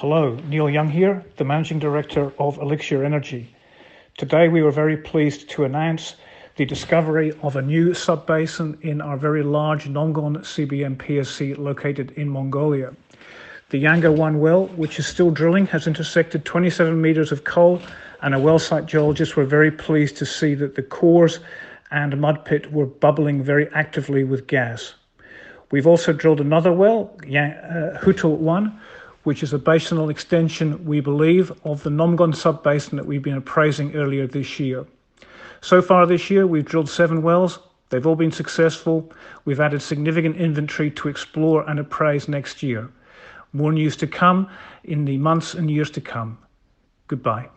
Hello, Neil Young here, the Managing Director of Elixir Energy. Today we were very pleased to announce the discovery of a new sub-basin in our very large Nomgon CBM PSC located in Mongolia. The Yanga 1 well, which is still drilling, has intersected 27 meters of coal and our well site geologists were very pleased to see that the cores and mud pit were bubbling very actively with gas. We've also drilled another well, uh, Hutul 1, which is a basinal extension, we believe, of the Nomgon sub-basin that we've been appraising earlier this year. So far this year, we've drilled seven wells. They've all been successful. We've added significant inventory to explore and appraise next year. More news to come in the months and years to come. Goodbye.